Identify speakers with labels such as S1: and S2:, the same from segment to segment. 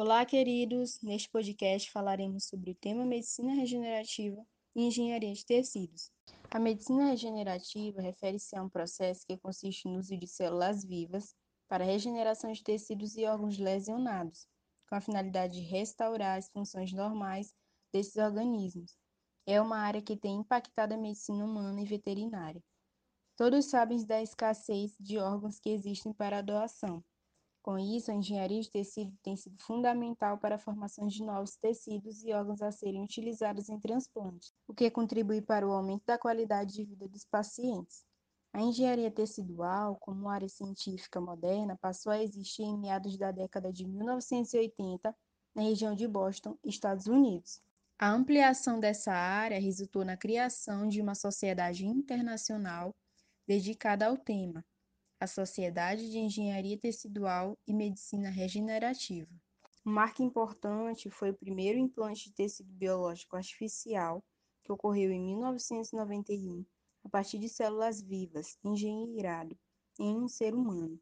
S1: Olá, queridos! Neste podcast falaremos sobre o tema medicina regenerativa e engenharia de tecidos. A medicina regenerativa refere-se a um processo que consiste no uso de células vivas para a regeneração de tecidos e órgãos lesionados, com a finalidade de restaurar as funções normais desses organismos. É uma área que tem impactado a medicina humana e veterinária. Todos sabem da escassez de órgãos que existem para a doação. Com isso, a engenharia de tecido tem sido fundamental para a formação de novos tecidos e órgãos a serem utilizados em transplantes, o que contribui para o aumento da qualidade de vida dos pacientes. A engenharia tecidual, como área científica moderna, passou a existir em meados da década de 1980 na região de Boston, Estados Unidos. A ampliação dessa área resultou na criação de uma sociedade internacional dedicada ao tema, a Sociedade de Engenharia Tecidual e Medicina Regenerativa. Um marco importante foi o primeiro implante de tecido biológico artificial, que ocorreu em 1991, a partir de células vivas, engenheirado, em um ser humano.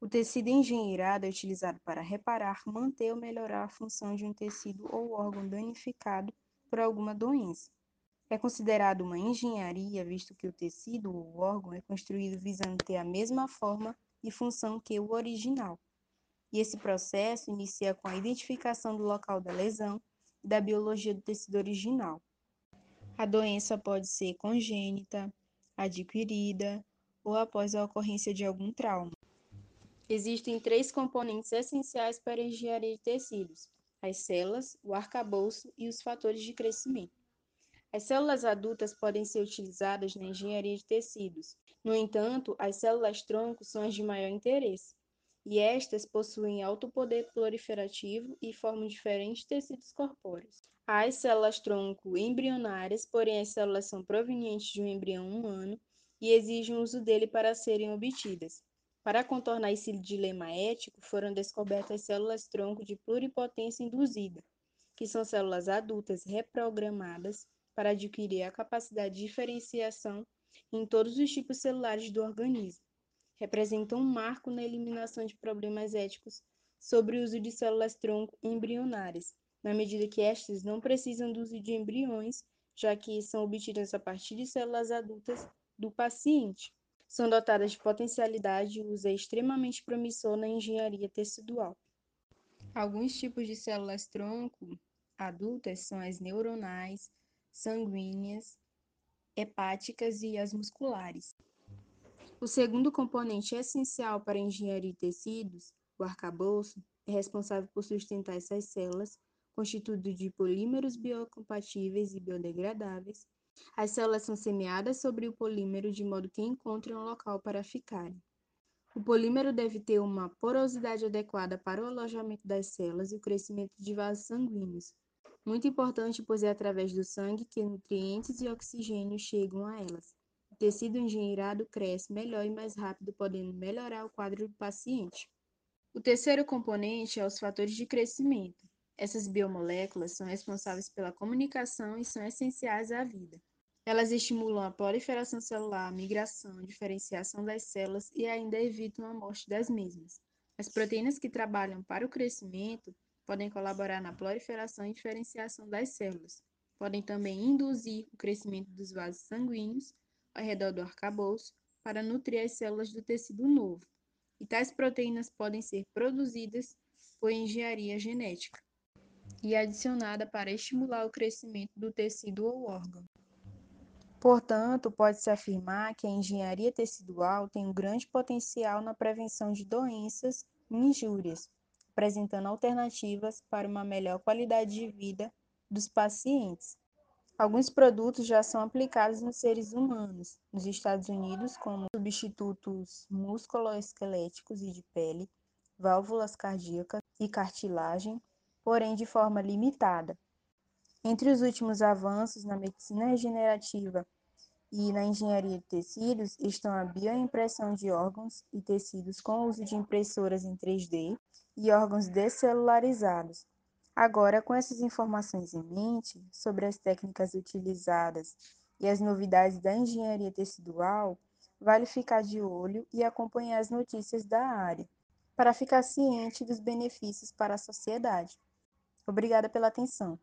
S1: O tecido engenheirado é utilizado para reparar, manter ou melhorar a função de um tecido ou órgão danificado por alguma doença. É considerado uma engenharia, visto que o tecido ou órgão é construído visando ter a mesma forma e função que o original. E esse processo inicia com a identificação do local da lesão e da biologia do tecido original. A doença pode ser congênita, adquirida ou após a ocorrência de algum trauma. Existem três componentes essenciais para a engenharia de tecidos: as células, o arcabouço e os fatores de crescimento. As células adultas podem ser utilizadas na engenharia de tecidos. No entanto, as células-tronco são as de maior interesse, e estas possuem alto poder proliferativo e formam diferentes tecidos corpóreos. Há as células-tronco embrionárias, porém as células são provenientes de um embrião humano e exigem o uso dele para serem obtidas. Para contornar esse dilema ético, foram descobertas células-tronco de pluripotência induzida, que são células adultas reprogramadas para adquirir a capacidade de diferenciação em todos os tipos celulares do organismo. Representam um marco na eliminação de problemas éticos sobre o uso de células-tronco embrionárias, na medida que estas não precisam do uso de embriões, já que são obtidas a partir de células adultas do paciente. São dotadas de potencialidade e uso é extremamente promissor na engenharia tecidual. Alguns tipos de células-tronco adultas são as neuronais, sanguíneas, hepáticas e as musculares. O segundo componente essencial para a engenharia de tecidos, o arcabouço, é responsável por sustentar essas células, constituído de polímeros biocompatíveis e biodegradáveis. As células são semeadas sobre o polímero de modo que encontrem um local para ficarem. O polímero deve ter uma porosidade adequada para o alojamento das células e o crescimento de vasos sanguíneos, muito importante, pois é através do sangue que nutrientes e oxigênio chegam a elas. O tecido engenheirado cresce melhor e mais rápido, podendo melhorar o quadro do paciente. O terceiro componente é os fatores de crescimento. Essas biomoléculas são responsáveis pela comunicação e são essenciais à vida. Elas estimulam a proliferação celular, a migração, a diferenciação das células e ainda evitam a morte das mesmas. As proteínas que trabalham para o crescimento podem colaborar na proliferação e diferenciação das células. Podem também induzir o crescimento dos vasos sanguíneos ao redor do arcabouço para nutrir as células do tecido novo. E tais proteínas podem ser produzidas por engenharia genética e adicionada para estimular o crescimento do tecido ou órgão. Portanto, pode-se afirmar que a engenharia tecidual tem um grande potencial na prevenção de doenças e injúrias, apresentando alternativas para uma melhor qualidade de vida dos pacientes. Alguns produtos já são aplicados nos seres humanos, nos Estados Unidos, como substitutos musculoesqueléticos e de pele, válvulas cardíacas e cartilagem, porém de forma limitada. Entre os últimos avanços na medicina regenerativa e na engenharia de tecidos estão a bioimpressão de órgãos e tecidos com uso de impressoras em 3D e órgãos descelularizados. Agora, com essas informações em mente sobre as técnicas utilizadas e as novidades da engenharia tecidual, vale ficar de olho e acompanhar as notícias da área. para ficar ciente dos benefícios para a sociedade. Obrigada pela atenção.